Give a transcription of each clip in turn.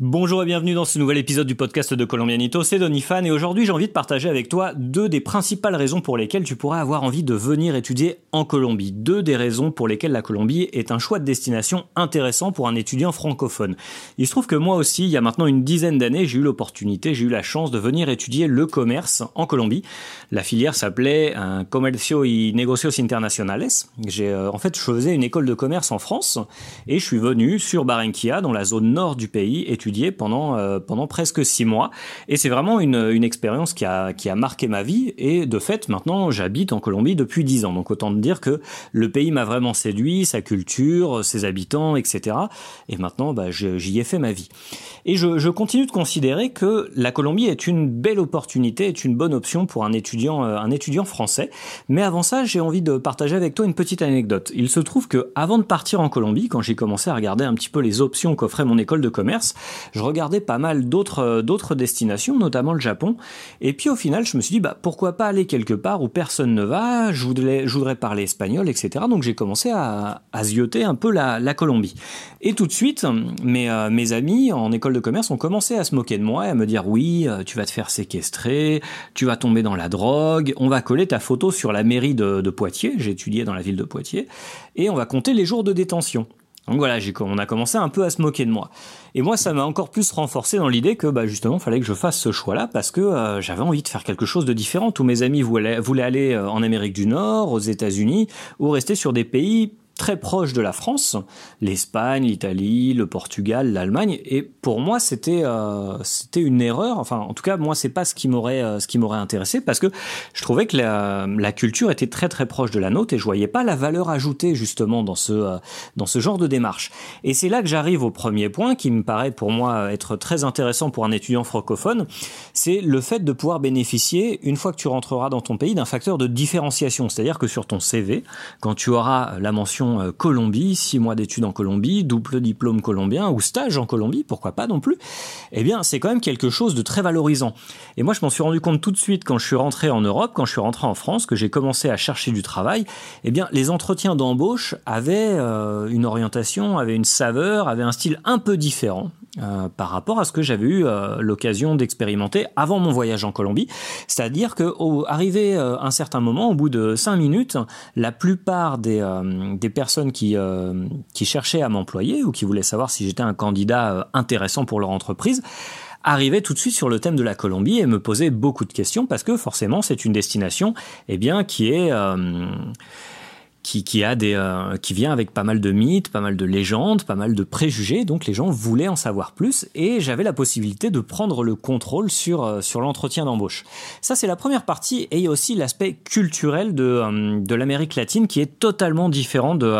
Bonjour et bienvenue dans ce nouvel épisode du podcast de Colombianito, c'est Donifan et aujourd'hui j'ai envie de partager avec toi deux des principales raisons pour lesquelles tu pourrais avoir envie de venir étudier en Colombie. Deux des raisons pour lesquelles la Colombie est un choix de destination intéressant pour un étudiant francophone. Il se trouve que moi aussi, il y a maintenant une dizaine d'années, j'ai eu l'opportunité, j'ai eu la chance de venir étudier le commerce en Colombie. La filière s'appelait un Comercio y Negocios Internacionales. J'ai, euh, en fait, je une école de commerce en France et je suis venu sur Barranquilla, dans la zone nord du pays, étudier pendant, euh, pendant presque six mois. Et c'est vraiment une, une expérience qui a, qui a marqué ma vie. Et de fait, maintenant, j'habite en Colombie depuis dix ans. Donc autant dire que le pays m'a vraiment séduit, sa culture, ses habitants, etc. Et maintenant, bah, j'y ai fait ma vie. Et je, je, continue de considérer que la Colombie est une belle opportunité, est une bonne option pour un étudiant, euh, un étudiant français. Mais avant ça, j'ai envie de partager avec toi une petite anecdote. Il se trouve que avant de partir en Colombie, quand j'ai commencé à regarder un petit peu les options qu'offrait mon école de commerce, je regardais pas mal d'autres euh, d'autres destinations, notamment le Japon. Et puis au final, je me suis dit bah pourquoi pas aller quelque part où personne ne va? Je voudrais parler espagnol, etc. Donc j'ai commencé à, à zioter un peu la, Colombie. Et tout de suite, mes euh, mes amis en école de commerce ont commencé à se moquer de moi et à me dire oui, euh, tu vas te faire séquestrer, tu vas tomber dans la drogue, on va coller ta photo sur la mairie de, de Poitiers. J'ai étudié dans la ville de Poitiers et on va compter les jours de détention. Donc voilà, on a commencé un peu à se moquer de moi. Et moi, ça m'a encore plus renforcé dans l'idée que bah, justement, il fallait que je fasse ce choix-là parce que euh, j'avais envie de faire quelque chose de différent. Tous mes amis voulaient, voulaient aller euh, en Amérique du Nord, aux États-Unis, ou rester sur des pays très proche de la France, l'Espagne, l'Italie, le Portugal, l'Allemagne. Et pour moi, c'était euh, c'était une erreur. Enfin, en tout cas, moi, c'est pas ce qui m'aurait euh, ce qui m'aurait intéressé parce que je trouvais que la, la, culture était très très proche de la nôtre et je voyais pas la valeur ajoutée justement dans ce euh, dans ce genre de démarche. Et c'est là que j'arrive au premier point qui me paraît pour moi être très intéressant pour un étudiant francophone, c'est le fait de pouvoir bénéficier une fois que tu rentreras dans ton pays d'un facteur de différenciation, c'est-à-dire que sur ton CV, quand tu auras la mention euh, Colombie, six mois d'études en Colombie, double diplôme colombien ou stage en Colombie, pourquoi pas non plus, eh bien c'est quand même quelque chose de très valorisant. Et moi je m'en suis rendu compte tout de suite quand je suis rentré en Europe, quand je suis rentré en France, que j'ai commencé à chercher du travail, eh bien les entretiens d'embauche avaient euh, une orientation, avaient une saveur, avaient un style un peu différent. Euh, par rapport à ce que j'avais eu l'occasion d'expérimenter avant mon voyage en Colombie. C'est-à-dire que au, arrivé un certain moment, au bout de cinq minutes, la plupart des personnes qui, euh, qui cherchaient à m'employer ou qui voulaient savoir si j'étais un candidat euh, intéressant pour leur entreprise arrivaient tout de suite sur le thème de la Colombie et me posaient beaucoup de questions parce que forcément c'est une destination eh bien qui est euh, qui, a des, euh, qui vient avec pas mal de mythes, pas mal de légendes, pas mal de préjugés. Donc les gens voulaient en savoir plus et j'avais la possibilité de prendre le contrôle sur, euh, sur l'entretien d'embauche. Ça, c'est la première partie et il y a aussi l'aspect culturel de, euh, de l'Amérique latine qui est totalement différent de,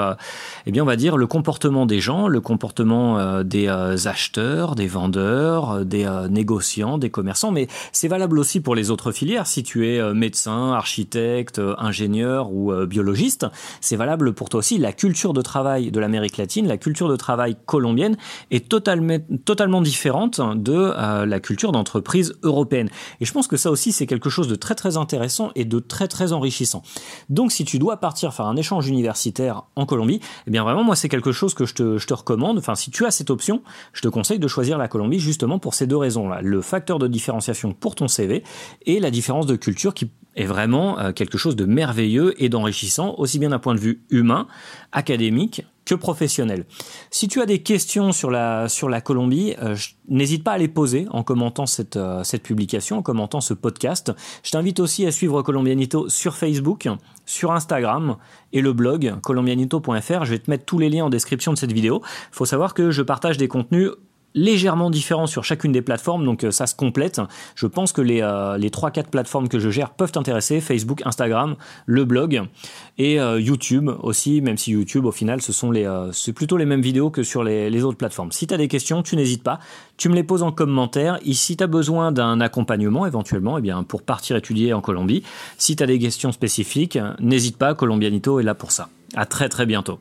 eh bien, on va dire, le comportement des gens, le comportement des acheteurs, des vendeurs, des négociants, des commerçants. Mais c'est valable aussi pour les autres filières. Si tu es médecin, architecte, ingénieur ou biologiste, c'est valable pour toi aussi. La culture de travail de l'Amérique latine, la culture de travail colombienne est totalement, totalement différente de euh, la culture d'entreprise européenne. Et je pense que ça aussi, c'est quelque chose de très très intéressant et de très très enrichissant. Donc si tu dois partir faire un échange universitaire en Colombie, eh bien vraiment, moi, c'est quelque chose que je te, je te recommande. Enfin, si tu as cette option, je te conseille de choisir la Colombie justement pour ces deux raisons-là. Le facteur de différenciation pour ton CV et la différence de culture qui est vraiment euh, quelque chose de merveilleux et d'enrichissant, aussi bien d'un point de vue humain, académique que professionnel. Si tu as des questions sur la, sur la Colombie, euh, n'hésite pas à les poser en commentant cette, euh, cette publication, en commentant ce podcast. Je t'invite aussi à suivre Colombianito sur Facebook, sur Instagram et le blog colombianito.fr. Je vais te mettre tous les liens en description de cette vidéo. Il faut savoir que je partage des contenus légèrement différent sur chacune des plateformes, donc euh, ça se complète. Je pense que les, euh, les 3-4 plateformes que je gère peuvent t'intéresser, Facebook, Instagram, le blog et euh, YouTube aussi, même si YouTube au final ce sont les c'est plutôt les mêmes vidéos que sur les, les autres plateformes. Si tu as des questions, tu n'hésites pas, tu me les poses en commentaire. Et si tu as besoin d'un accompagnement éventuellement, eh bien pour partir étudier en Colombie, si tu as des questions spécifiques, n'hésite pas, Colombianito est là pour ça. À très très bientôt.